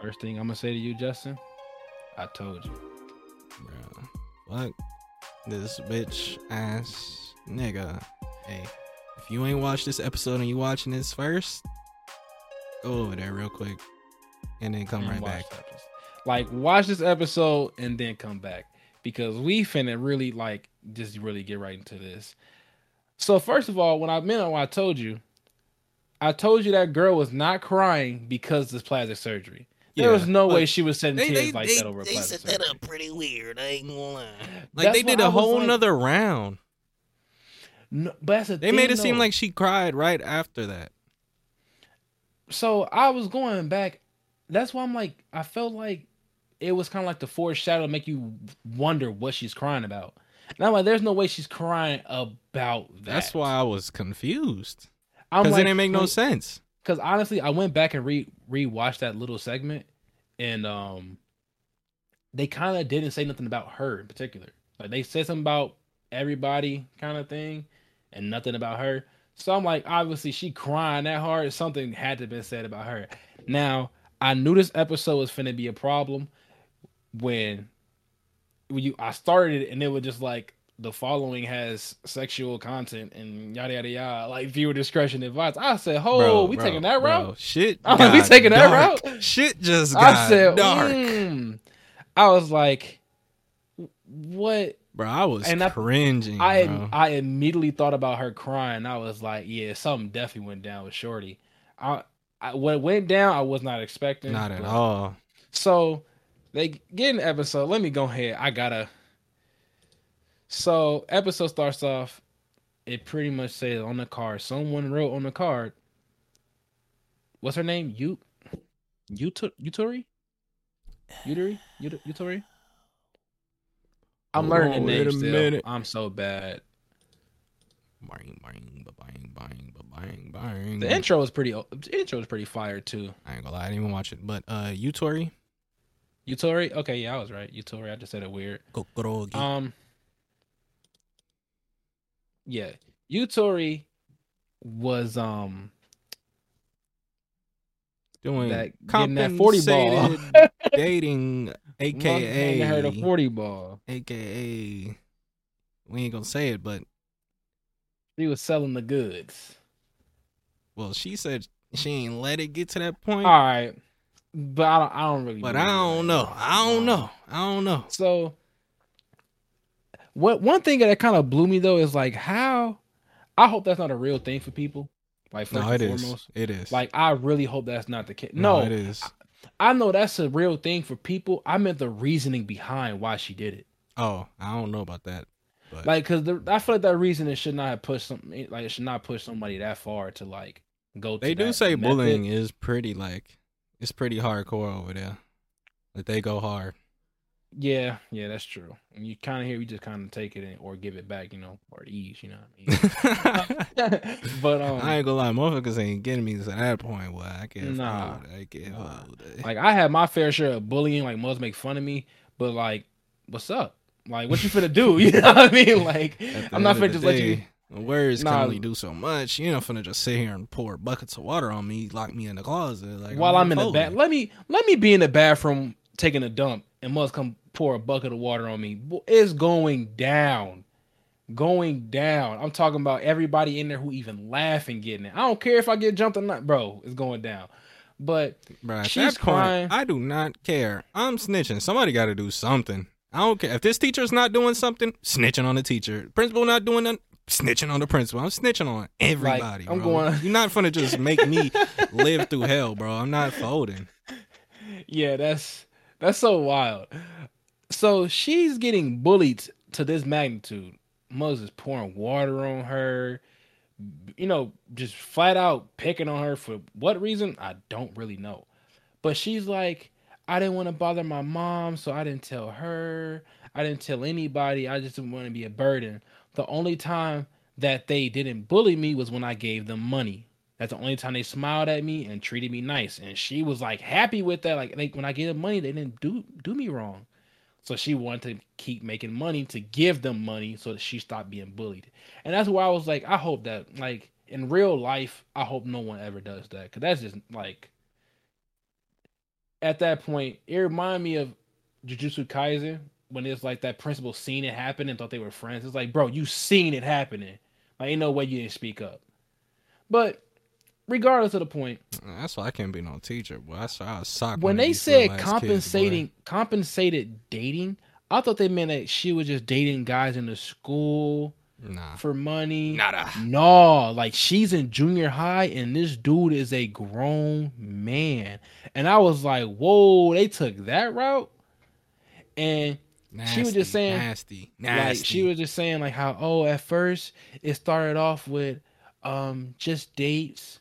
First thing I'm gonna say to you, Justin, I told you. Bro, fuck this bitch ass nigga. Hey, if you ain't watched this episode and you watching this first, go over there real quick and then come and right back. Like, watch this episode and then come back because we finna really like just really get right into this. So first of all, when I meant when I told you, I told you that girl was not crying because of this plastic surgery. There Yeah, was no way she was shedding they- tears they- like they- that over a They plastic set that up pretty weird. I ain't gonna lie. Like That's they did a whole like- nother round. No, but that's the They thing, made it seem like she cried right after that. so I was going back. That's why I'm like, I felt like it was kind of like the foreshadow to make you wonder what she's crying about. And I'm like, there's no way she's crying about that. That's why I was confused I'm because like, it didn't make no sense. Because honestly, I went back and re rewatched that little segment, and um, they kind of didn't say nothing about her in particular. Like they said something about everybody kind of thing, and nothing about her. So I'm like, obviously, she crying that hard. Something had to been said about her. Now I knew this episode was finna be a problem when when you I started it, and it was just like the following has sexual content and yada yada yada, like viewer discretion advised. I said, "Oh, Bro, we bro, taking that bro, route?" Shit, I'm like, we taking that route? Shit just got I said, dark, "Mm." I was like, "What?" bro. I was And I- cringing. I bro. I immediately thought about her crying. I was like, "Yeah, something definitely went down with Shorty." I, I what went down, I was not expecting. not at all. So they get an episode. Let me go ahead. I gotta. So episode starts off. It pretty much says on the card. Someone wrote on the card. What's her name? You, Yuto, Yutori, Utari, Ut- Utori. I'm learning on, the wait names a still. minute. I'm so bad. Bang, bang, bang, bang, bang, bang. The intro was pretty. The intro was pretty fire too. I ain't gonna lie, I didn't even watch it. But uh, you Tori, Utori. Okay, yeah, I was right. Utori. I just said it weird. Kokorogi. Um. Yeah, Utori was um doing that getting that 40 ball. dating, aka heard a forty ball. aka we ain't gonna say it, but She was selling the goods. well, she said she ain't let it get to that point. All right, but I don't. I don't really. but I don't know. I don't know. I don't know. So, what one thing that kind of blew me though is like how. I hope that's not a real thing for people. Like first No, it and is. foremost. It is. Like I really hope that's not the case. No, it is. I know that's a real thing for people. I meant the reasoning behind why she did it. Oh, I don't know about that. But Like, cause the, I feel like that reasoning should not have pushed some like it should not push somebody that far to like go. To they do say method. bullying is pretty like it's pretty hardcore over there. Like they go hard. Yeah, yeah, that's true. And you kind of hear, you just kind of take it in, or give it back, you know, or ease, you know what I mean. but um, I ain't gonna lie, motherfuckers ain't getting me to that point where I can't Nah. I can't Nah. like I had my fair share of bullying. Like most make fun of me, but like, what's up? Like, what you finna do? You know what I mean? Like, I'm not finna just the let you. day, the Words Nah. can only do so much. You know, finna just sit here and pour buckets of water on me, lock me in the closet. Like while I'm in the bath. Let me let me be in the bathroom taking a dump and must come pour a bucket of water on me. It's going down. Going down. I'm talking about everybody in there who even laugh and getting it. I don't care if I get jumped or not, bro. It's going down. But Bruh, She's that point, crying. I do not care. I'm snitching. Somebody got to do something. I don't care if this teacher's not doing something. Snitching on the teacher. Principal not doing nothing. Snitching on the principal. I'm snitching on everybody. I'm bro. going- You're not gonna just make me live through hell, bro. I'm not folding. yeah, that's that's so wild. So she's getting bullied to this magnitude. Moses pouring water on her, you know, just flat out picking on her for what reason? I don't really know. But she's like, I didn't want to bother my mom, so I didn't tell her. I didn't tell anybody. I just didn't want to be a burden. The only time that they didn't bully me was when I gave them money. That's the only time they smiled at me and treated me nice. And she was like happy with that. Like, when I gave them money, they didn't do do me wrong. So she wanted to keep making money to give them money so that she stopped being bullied. And that's why I was like, I hope that like in real life, I hope no one ever does that. Cause that's just like at that point, it reminded me of Jujutsu Kaisen when it's like that principal seen it happen and thought they were friends. It's like, bro, you seen it happening. Like, ain't no way you didn't speak up. But regardless of the point, That's why I can't be no teacher. Boy, I saw I was socked when they said ass kids, compensating compensated dating, I thought they meant that she was just dating guys in the school nah, for money. nada. No, like she's in junior high and this dude is a grown man. And I was like, whoa, they took that route. And Nasty, She was just saying, nasty, nasty. like she was just saying like how oh at first it started off with um just dates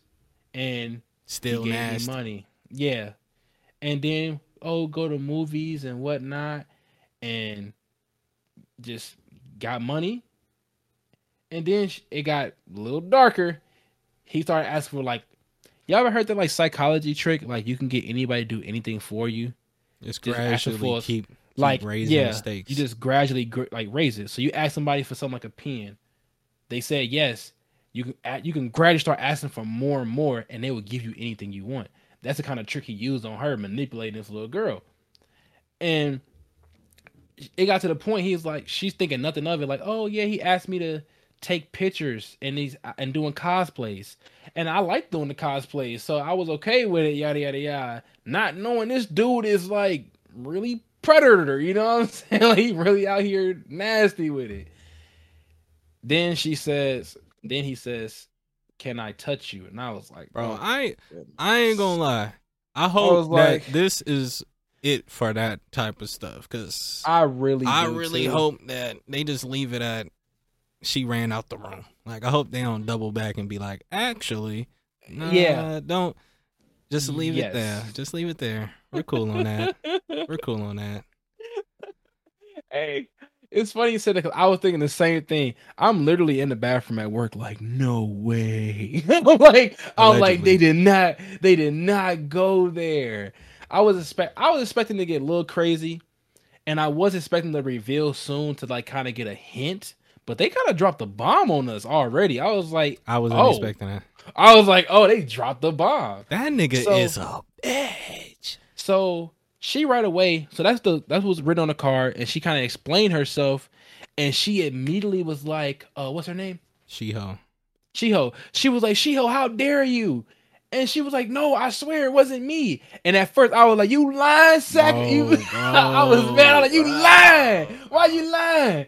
and still he gave money. Yeah. And then oh go to movies and whatnot and just got money. And then it got a little darker. He started asking for like y'all ever heard that like psychology trick? Like you can get anybody to do anything for you. Just gradually for- keep, keep like raising yeah, the stakes. you just gradually gr- like raise it. So you ask somebody for something like a pen, they said yes. You can you can gradually start asking for more and more, and they will give you anything you want. That's the kind of trick he used on her, manipulating this little girl. And it got to the point he's like, she's thinking nothing of it. Like, oh yeah, he asked me to take pictures and he's uh, and doing cosplays, and I like doing the cosplays, so I was okay with it. Yada yada yada. Not knowing this dude is like really predator. You know what I'm saying? Like he really out here nasty with it. Then she says, then he says, "Can I touch you?" And I was like, bro. oh, I goodness. I ain't gonna lie. I hope was like- that this is it for that type of stuff. Cause I really, I really too. hope that they just leave it at she ran out the room. Like I hope they don't double back and be like, actually, nah, Yeah. don't just leave Yes. it there. Just leave it there. We're cool on that. We're cool on that. hey, it's funny you said that I was thinking the same thing. I'm literally in the bathroom at work, like, no way. I'm like, I'm like, they did not, they did not go there. I was expect, I was expecting to get a little crazy, and I was expecting the reveal soon to like kind of get a hint, but they kind of dropped the bomb on us already. I was like, I wasn't Oh. expecting that. I was like, oh, they dropped the bomb. That nigga So- is a bitch. So she right away. So that's the that's what's written on the card, and she kind of explained herself, and she immediately was like, "Uh, what's her name? She-Ho. Shiho." She was like, "Shiho, how dare you?" And she was like, "No, I swear it wasn't me." And at first, I was like, "You lying, sack!" Bro, you, I was mad. I was like, "You lying? Why you lying?"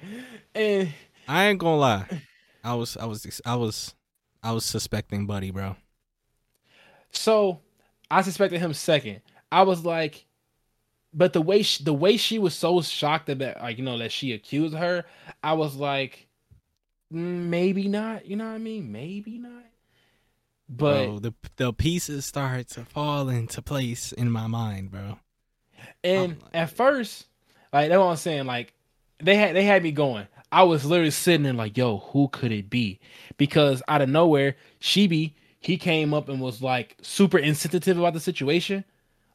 And I ain't gonna lie. I was I was I was I was suspecting Buddy, bro. So I suspected him second. I was like, but the way she, the way she was so shocked that like you know that she accused her, I was like, "Mm, maybe not. You know what I mean? Maybe not. But bro, the the pieces start to fall into place in my mind, bro. and like- at first, like that's what I'm saying. Like they had they had me going. I was literally sitting there like, yo, who could it be? Because out of nowhere, Shibe he came up and was like super insensitive about the situation.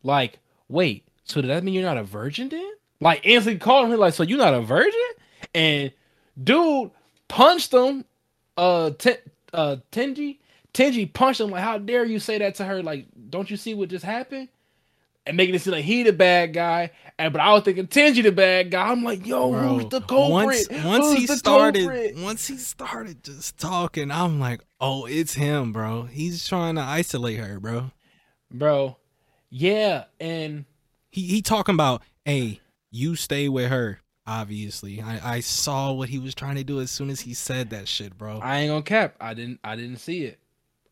Like, wait, so does that mean you're not a virgin then? Like instantly called him like, so you're not a virgin? And dude punched him. Uh, Ten, uh, Tenji, Tenji punched him like, how dare you say that to her? Like, don't you see what just happened? And making it seem like he the bad guy, and but I was thinking Tenji the bad guy. I'm like, yo, Bro, who's the culprit? Once once Who's he started culprit? once he started just talking, I'm like, oh, it's him, bro. He's trying to isolate her, bro. bro, yeah, and He he talking about, hey, you stay with her. Obviously, I I saw what he was trying to do as soon as he said that shit, bro. I ain't gonna cap. I didn't. I didn't see it.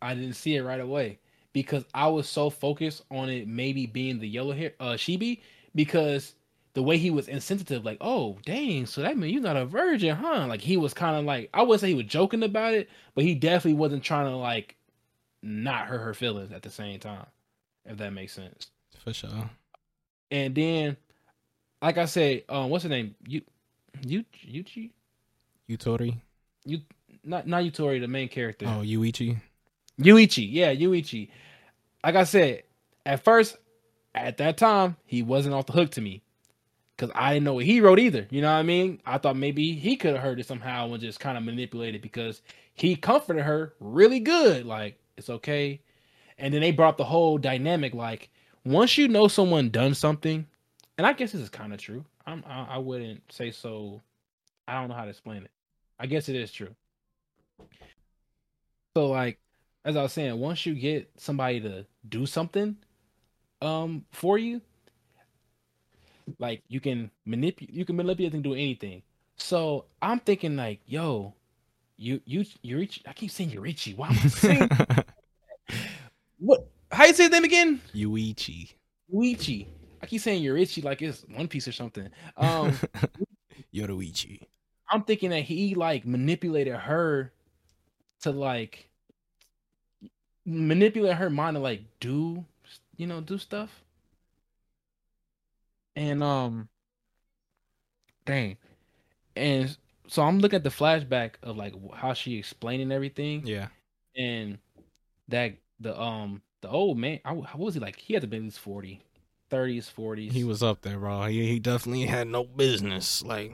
I didn't see it right away because I was so focused on it maybe being the yellow hair uh Shibe because the way he was insensitive, like, oh dang, so that means you're not a virgin, huh? Like he was kind of like I wouldn't say he was joking about it, but he definitely wasn't trying to like not hurt her feelings at the same time, if that makes sense. For sure. And then, like I said, um, what's her name? You, you, Yuchi, Yutori. you, not not Yutori, the main character. Oh, Yuichi. Yuichi, yeah, Yuichi. Like I said, at first, at that time, he wasn't off the hook to me. Cause I didn't know what he wrote either. You know what I mean? I thought maybe he could have heard it somehow and just kind of manipulated because he comforted her really good. Like, it's okay. And then they brought the whole dynamic, like, once you know someone done something, and I guess this is kind of true. I'm I, I wouldn't say so. I don't know how to explain it. I guess it is true. So like as I was saying, once you get somebody to do something um for you, like you can manipulate you can manipulate and do anything. So I'm thinking like, yo, you you Yurichi. I keep saying Yurichi. Why am I saying what? How you say his name again? Yuichi. Yuichi. I keep saying Yurichi like it's One Piece or something. Um, Yoruichi. I'm thinking that he like manipulated her to like manipulate her mind to like do you know do stuff. And um, dang, and so I'm looking at the flashback of like how she explaining everything. Yeah. and that the um the old man I, what was he like he had to be at least 40 30s 40s He was up there, bro. He, he definitely had no business, like,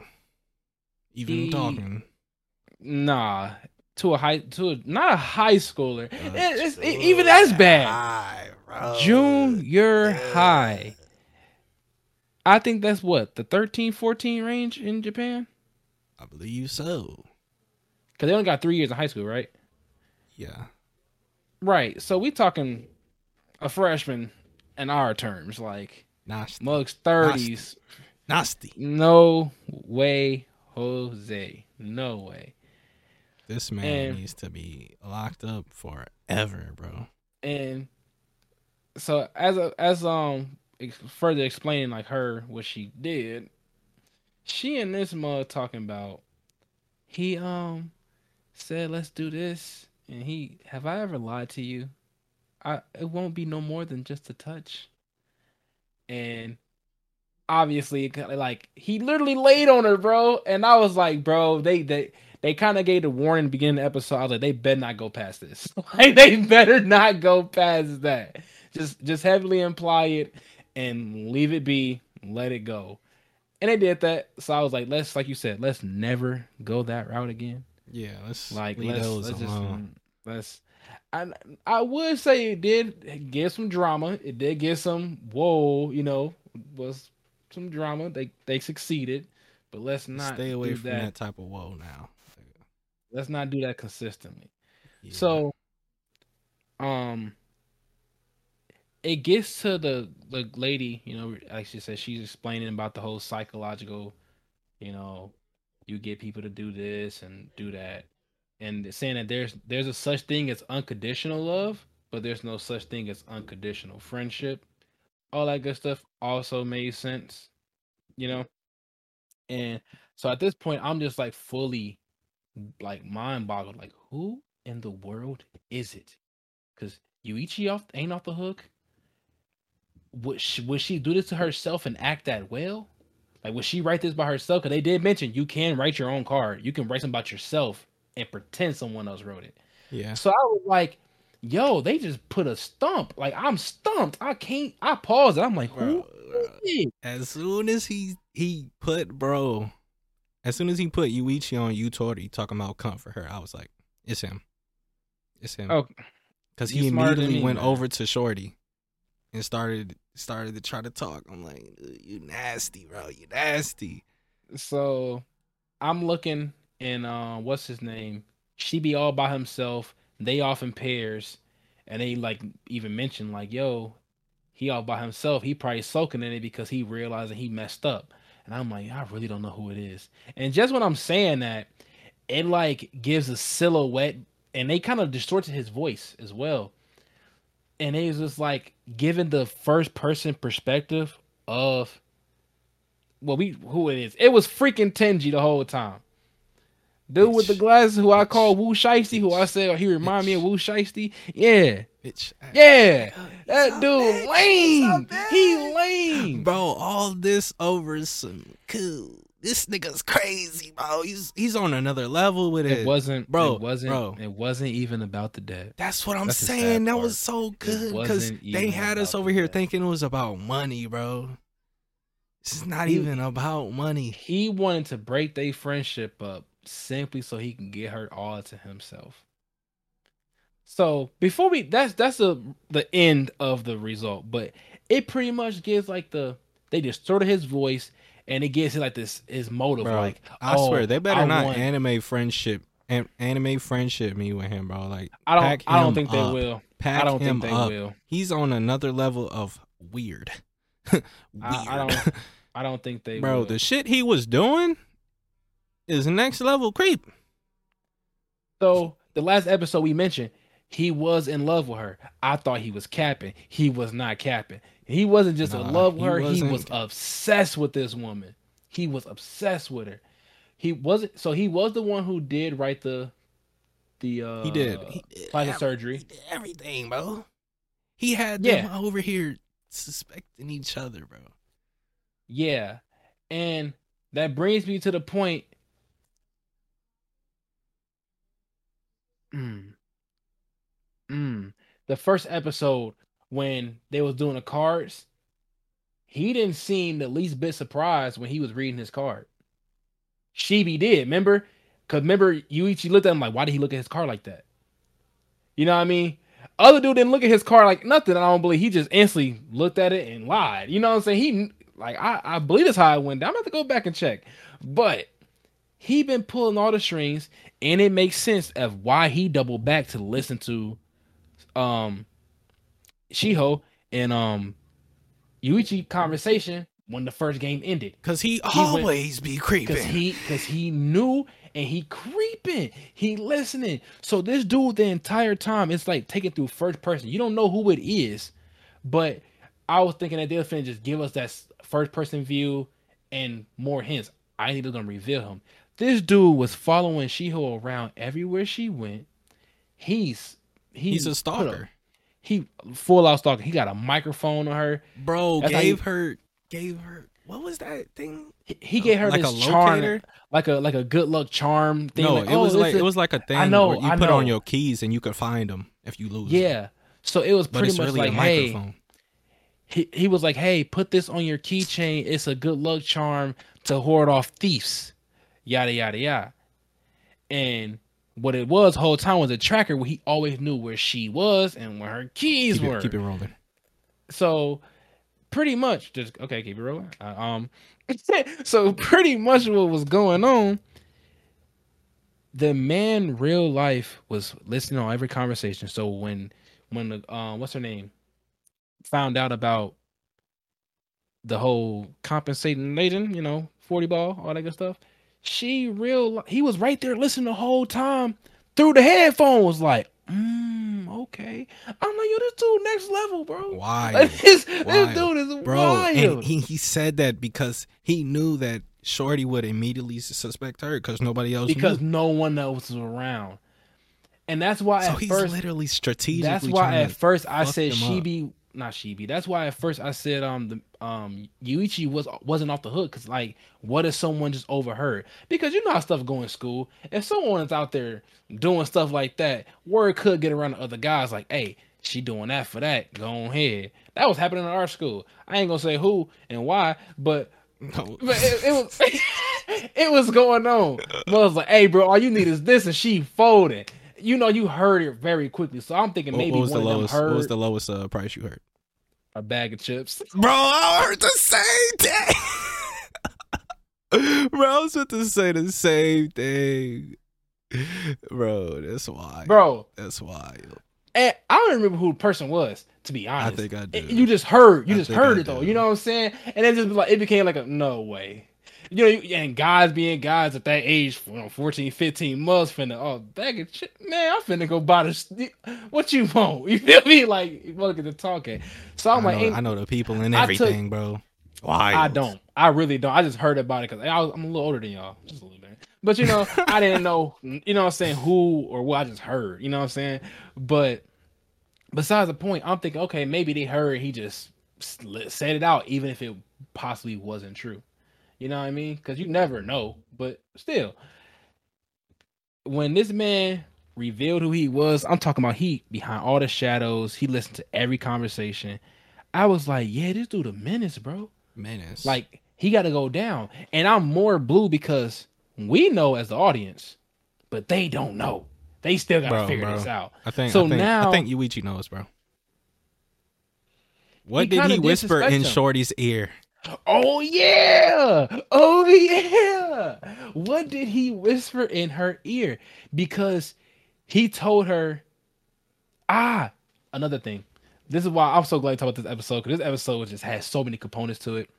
even He- talking. nah to a high to a not a high schooler It- it's it- even as bad high, bro. junior Yeah. high i think that's what the 13 14 range in japan I believe so. because they only got three years of high school right Yeah. right so we talking a freshman in our terms like Nasty. mugs 30s Nasty. no way jose no way This man And- needs to be locked up forever, bro. and so as a, as um ex- further explaining like her what she did she and this mug talking about he um said let's do this and he have i ever lied to you i it won't be no more than just a touch and obviously like he literally laid on her bro and i was like bro they they they kind of gave the warning the beginning of the episode. I was like, they better not go past this. like, they better not go past that. Just, just heavily imply it and leave it be. Let it go. And they did that. So I was like, let's, like you said, let's never go that route again. Yeah, let's Like, let's, let's just, let's. I, I would say it did get some drama. It did get some whoa, you know, was some drama. They they succeeded, but let's not Stay away from that. type of whoa now. Let's not do that consistently. Yeah. So, um, it gets to the the lady, you know, like she said, she's explaining about the whole psychological, you know, you get people to do this and do that, and saying that there's there's a such thing as unconditional love, but there's no such thing as unconditional friendship. All that good stuff also made sense, you know. And so at this point, I'm just like fully like mind boggled. Like, who in the world is it? Because Yuichi off ain't off the hook. Would she, would she do this to herself and act that well? Like, would she write this by herself? Because they did mention you can write your own card. You can write something about yourself and pretend someone else wrote it. yeah, So I was like, yo, they just put a stump. Like, I'm stumped. I can't. I paused. I'm like, who? bro, bro. As soon as he he put bro, as soon as he put Yuichi on Utori talking about comfort her, I was like, it's him, it's him. Oh, because he immediately me, went man. over to Shorty and started started to try to talk. I'm like, you nasty, bro, you nasty. so I'm looking and uh what's his name? Shibe all by himself. They off in pairs, and they like even mention like, yo, he all by himself. He probably soaking in it because he realized that he messed up. And I'm like, I really don't know who it is. And just when I'm saying that, it like gives a silhouette, and they kind of distorted his voice as well. And it was just like giving the first person perspective of well, we who it is. It was freaking Tenji the whole time. Dude with the glasses, who I call Wu Shiesty, who I said he remind me of Wu Shiesty. Yeah, Bitch. yeah, that dude bitch. lame. He lame. Bro, all this over some cool. This nigga's crazy, bro. He's he's on another level with it. It wasn't, Bro, It wasn't, bro. it wasn't even about the debt. That's what I'm That's saying. That part. was so good because they had us over here debt. thinking it was about money, bro. This is not He- even about money. He wanted to break their friendship up simply so he can get her all to himself. So before we, that's that's the the end of the result, but it pretty much gives like the they distorted his voice and it gives it like this his motive Bro, like I oh, swear they better I not want- anime friendship an- anime friendship me with him, bro. Like I don't I don't him think they will. Pack I don't him think they up. will. He's on another level of weird. weird. I, I don't I don't think they bro, will. the shit he was doing is next level creep. So the last episode we mentioned, he was in love with her. I thought he was capping. He was not capping. He wasn't just in love with he her. He wasn't was obsessed with this woman. He was obsessed with her. He wasn't. So he was the one who did write the, the uh, He did. He did plastic every- surgery. He did everything, bro. He had Yeah. them over here suspecting each other, bro. Yeah, and that brings me to the point. Mm. Mm. The first episode when they was doing the cards, he didn't seem the least bit surprised when he was reading his card. Shibe did, remember? Cause remember Yuichi looked at him like, why did he look at his card like that? You know what I mean? Other dude didn't look at his card like nothing. I don't believe he just instantly looked at it and lied. You know what I'm saying? He like I, I believe that's how it went down. I'm gonna to go back and check. But he been pulling all the strings, and it makes sense of why he doubled back to listen to um Shiho and um Yuichi conversation when the first game ended. Cause he, went- always be creeping. Cause he cause he knew and he creeping. He listening. So this dude the entire time it's like taking through first person. You don't know who it is, but I was thinking that they were finna just give us that first person view and more hints. I think they're gonna reveal him. This dude was following Shiho around everywhere she went. He's he He's a stalker. he full out stalker. He got a microphone on her. Bro That's gave you- her gave her what was that thing? He, he gave her Like this a charm, locator? like a like a good luck charm thing. No, like, it oh, was like listen- it was like a thing I know, where you I put on your keys and you could find them if you lose. them. Yeah. So it was pretty much really like, a hey, microphone. he, he was like, hey, put this on your keychain. It's a good luck charm to ward off thieves. Yada yada yada. And what it was whole time was a tracker where he always knew where she was and where her keys Keep were. it, keep it rolling. So pretty much just okay, keep it rolling. Uh, um so pretty much what was going on the man real life was listening on every conversation. So when when the um what's her name found out about the whole compensating Nathan, you know, 40 ball, all that good stuff, she real he was right there listening the whole time through the headphones, like, mm, okay. I'm like, yo, this dude next level, bro. Why? Like, this, this dude is Bro, wild. and he, he said that because he knew that Shorty would immediately suspect her because nobody else because knew. no one else was around. And that's why So at he's first literally strategically that's why at first I said she up. be not she be. That's why at first I said um the um Yuichi was wasn't off the hook because like what if someone just overheard? Because you know how stuff go in school. If someone is out there doing stuff like that, word could get around to other guys like, hey, she doing that for that. Go ahead. That was happening in our school. I ain't gonna say who and why, but No. but it, it was it was going on. But I was like, hey, bro, all you need is this, and she folded. You know, you heard it very quickly. So I'm thinking maybe what was one the of them lowest? heard What was the lowest uh, price you heard? a bag of chips. Bro, I heard the same thing. Bro, I was about to say the same thing. Bro, that's why. Bro, that's why. and I don't remember who the person was, to be honest. I think I do. You just heard, you I just heard it though. You know what I'm saying? And it just like it became like a no way. You know, and guys being guys at that age, you know, 14, 15 months, finna, oh, bag of chip, man, I'm finna go buy this. What you want? You feel me? Like, look at the talking. So I'm I, like, know, I know the people and I took- everything, bro. Why? I don't. I really don't. I just heard about it because I was, I'm a little older than y'all, just a little bit. But you know, I didn't know. You know what I'm saying? Who or what? I just heard. You know what I'm saying? But besides the point, I'm thinking, okay, maybe they heard he just said it out, even if it possibly wasn't true. You know what I mean? Because you never know. But still, when this man revealed who he was, I'm talking about he behind all the shadows. He listened to every conversation. I was like, yeah, this dude a menace, bro. Menace. Like he got to go down, and I'm more blue because we know as the audience, but they don't know. They still got to figure bro. this out. I think. so I think, now- I think Yuichi knows, bro. What He did he whisper in. Shorty's ear? Oh yeah. Oh yeah. What did he whisper in her ear? Because he told her, ah, another thing. This is why I'm so glad to talk about this episode because this episode just has so many components to it.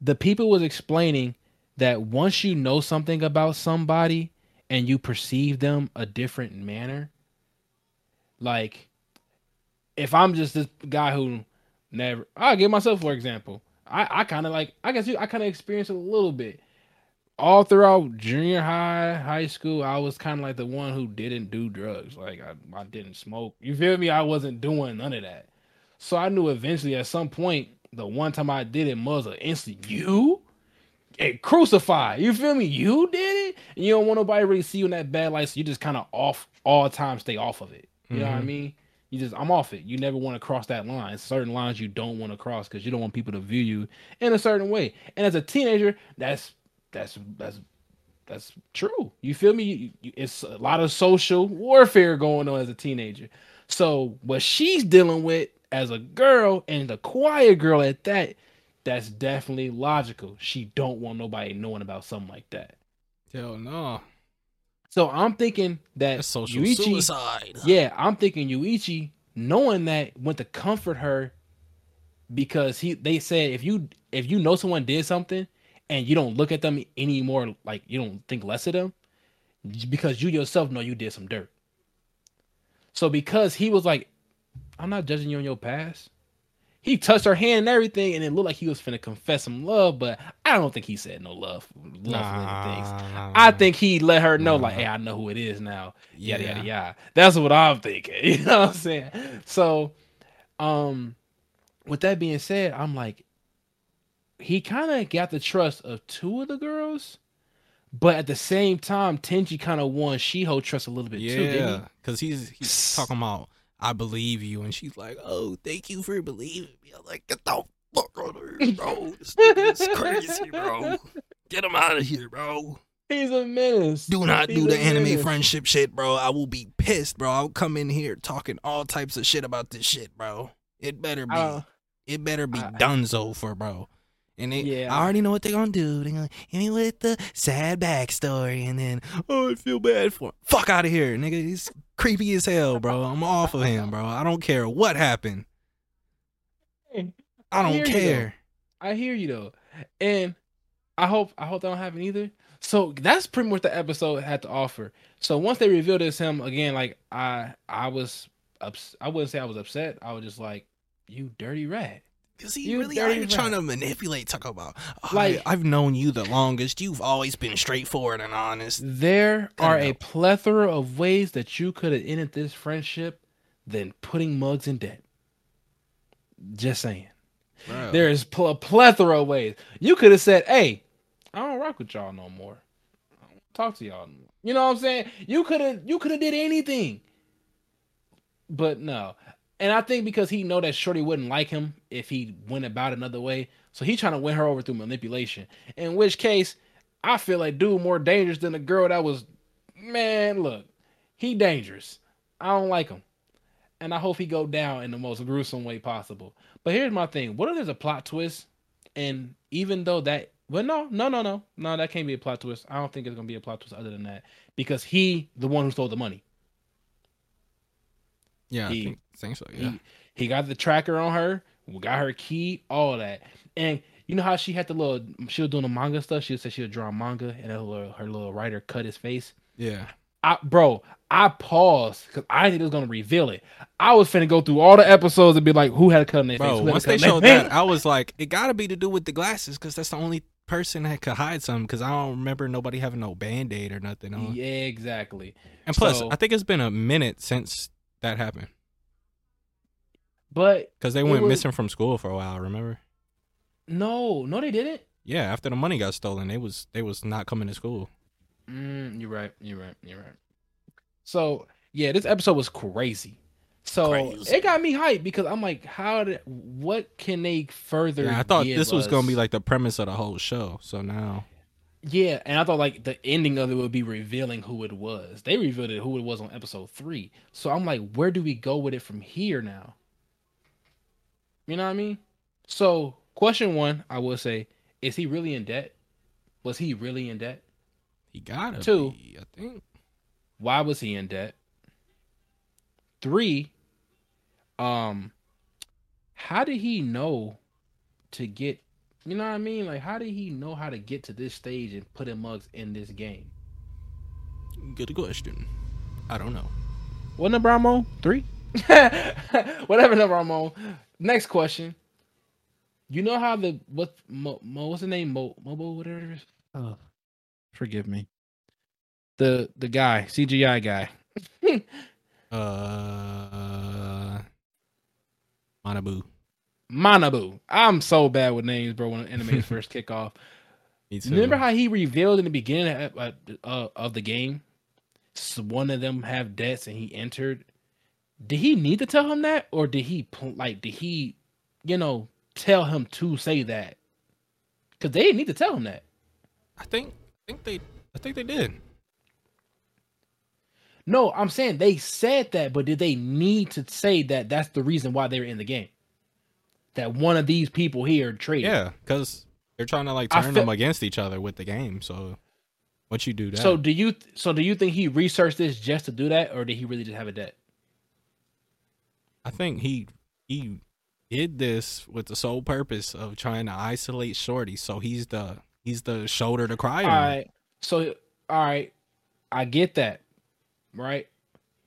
The people was explaining that once you know something about somebody and you perceive them a different manner, like if I'm just this guy who never I'll give myself for example. I, I kinda like I guess you I kinda experienced it a little bit. All throughout junior high, high school, I was kind of like the one who didn't do drugs. Like I, I didn't smoke. You feel me? I wasn't doing none of that. So I knew eventually at some point, the one time I did it, Muzza instantly, you get crucified. You feel me? You did it. And you don't want nobody really see you in that bad light, so you just kind of off all time, stay off of it. You know what I Mhm. mean? You just I'm off it. You never want to cross that line. Certain lines you don't want to cross because you don't want people to view you in a certain way. And as a teenager, that's that's that's that's true. You feel me? You- you- It's a lot of social warfare going on as a teenager. So what she's dealing with as a girl and the quiet girl at that, that's definitely logical. She don't want nobody knowing about something like that. Hell no. So I'm thinking that That's social Yuichi, suicide. yeah, I'm thinking Yuichi, knowing that, went to comfort her because he they said if you if you know someone did something and you don't look at them anymore, like you don't think less of them, because you yourself know you did some dirt. So because he was like, I'm not judging you on your past. He touched her hand and everything, and it looked like he was finna confess some love, but I don't think he said no love, love living things. Nah, I think he let her know, like, hey, I know who it is now. Yada yada Yeah. yada. That's what I'm thinking. You know what I'm saying? So, um, with that being said, I'm like, he kind of got the trust of two of the girls, but at the same time, Tenji kind of won Shiho trust a little bit too. Yeah, because he's he's talking about I believe you, and she's like, "Oh, thank you for believing me." I'm like, "Get the fuck out of here, bro! This nigga's crazy, bro. Get him out of here, bro. He's a menace. Do not He's do the anime menace. friendship shit, bro. I will be pissed, bro. I'll come in here talking all types of shit about this shit, bro. It better be, Uh, it better be I- Dunzo for bro." And they, Yeah. I already know what they're gonna do. They're gonna hit me with the sad backstory, and then, oh, I feel bad for him. Fuck out of here, nigga. He's creepy as hell, bro. I'm off of him, bro. I don't care what happened. I don't care. I hear you though, and I hope I hope that don't happen either. So that's pretty much the episode had to offer. So once they revealed it's him again, like I I was ups- I wouldn't say I was upset. I was just like, you dirty rat. Cause he You really Are rat. trying to manipulate. Talk about oh, Like- like I've known you the longest. You've always been straightforward and honest. There are it a plethora of ways that you could have ended this friendship than putting mugs in debt. Just saying. Bro. There is pl- a plethora of ways. You could have said, "Hey, I don't rock with y'all no more. I don't talk to y'all." No more. You know what I'm saying? You could have you could have did anything. But no. And I think because he know that Shorty wouldn't like him if he went about another way, so he trying to win her over through manipulation. In which case, I feel like dude more dangerous than the girl that was man, look. He dangerous. I don't like him. And I hope he go down in the most gruesome way possible. But here's my thing. What if there's a plot twist? And even though that well no, no, no, no. No, that can't be a plot twist. I don't think it's gonna be a plot twist other than that. Because he the one who stole the money. Yeah, I he- think, think so. Yeah. He he got the tracker on her, got her key, all that. And you know how she had the little she was doing the manga stuff. She said she would draw manga, and her little, her little writer cut his face. yeah. I, bro, I paused because I think it was gonna reveal it. I was finna go through all the episodes and be like, who had a cut in their face? Bro, Who once they showed that, I was like, it got to be to do with the glasses because that's the only person that could hide something. Because I don't remember nobody having no band aid or nothing. On. yeah, exactly. And plus, So- I think it's been a minute since that happened But because they went was- missing from school for a while. Remember? no, no, they didn't. Yeah, after the money got stolen, they was they was not coming to school. Mm, you're right. You're right. You're right. So yeah, this episode was crazy. So Crazy. it got me hyped because I'm like, how did what can they further? Yeah, I thought give this was gonna be like the premise of the whole show. So now, Yeah, and I thought like the ending of it would be revealing who it was. They revealed it who it was on episode three. So I'm like, where do we go with it from here now? You know what I mean? So, question one, I will say, is he really in debt? Was he really in debt? He gotta Two. be, I think. Why was he in debt? Three, um, how did he know to get? You know what I mean? Like, how did he know how to get to this stage and put in mugs in this game? Good question. I don't know. What number I'm on? Three. Whatever number I'm on. Next question. You know how the what Mo, Mo what's the name Mo Mobo whatever it is? Oh, forgive me. The the guy CGI guy. Uh, Manabu. Manabu. I'm so bad with names, bro. When the animes first kick off. Me too. Remember how he revealed in the beginning of, uh, uh, of the game, one of them have debts and he entered. Did he need to tell him that, or did he like? Did he, you know, tell him to say that? Because they didn't need to tell him that. I think. I think they. I think they did. No, I'm saying they said that, but did they need to say that? That's the reason why they were in the game. That one of these people here traded. Yeah, because they're trying to like turn them against each other with the game. So, once you do that, So do you? So do you think he researched this just to do that, or did he really just have a debt? I think he he did this with the sole purpose of trying to isolate Shorty. So he's the he's the shoulder to cry All on. right. So, all right, I get that, right?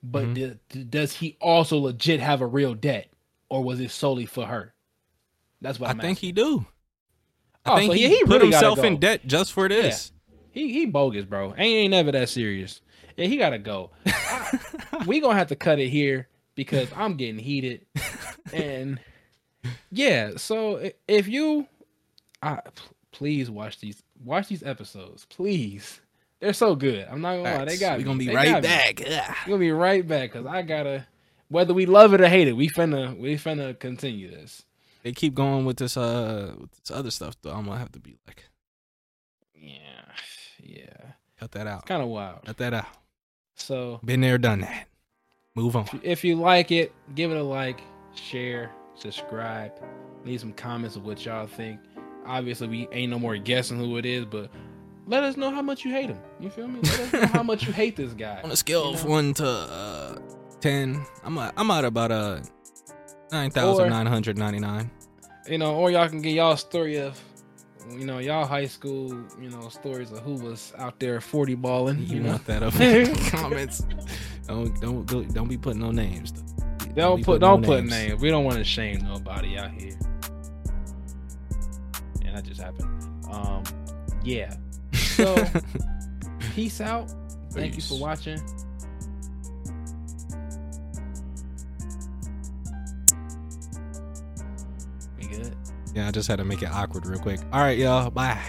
But Mhm. d- d- does he also legit have a real debt, or was it solely for her? That's what I I'm think asking. he do. I Oh, think so he, he put really gotta himself in debt just for this. he he bogus, bro. Ain't ain't never that serious. Yeah, he gotta go. we gonna have to cut it here because I'm getting heated, and yeah. So if you, I p- please watch these watch these episodes, please. They're so good. I'm not gonna lie. They got we me. gonna be They right back. Ugh. We're gonna be right back because I gotta whether we love it or hate it, we finna we finna continue this. They keep going with this uh with this other stuff though. I'm gonna have to be like, Yeah, yeah, cut that out. kind of wild. Cut that out. So Been there, done that. Move on. if you like it, give it a like, share, subscribe, leave some comments of what y'all think. Obviously, we ain't no more guessing who it is, but let us know how much you hate him. You feel me? Let us know how much you hate this guy. On a scale You of one to uh, ten, I'm at, I'm at about a nine thousand nine hundred ninety nine. you know, or y'all can get y'all story of, you know, y'all high school, you know, stories of who was out there forty balling. You You know, want that up in the comments? Don't don't don't be putting no names. don't be put don't no put names. We don't want to shame nobody out here. And that just happened. Um, yeah. So peace out. Thank you for watching. Yeah, I just had to make it awkward real quick. All right, y'all. Bye.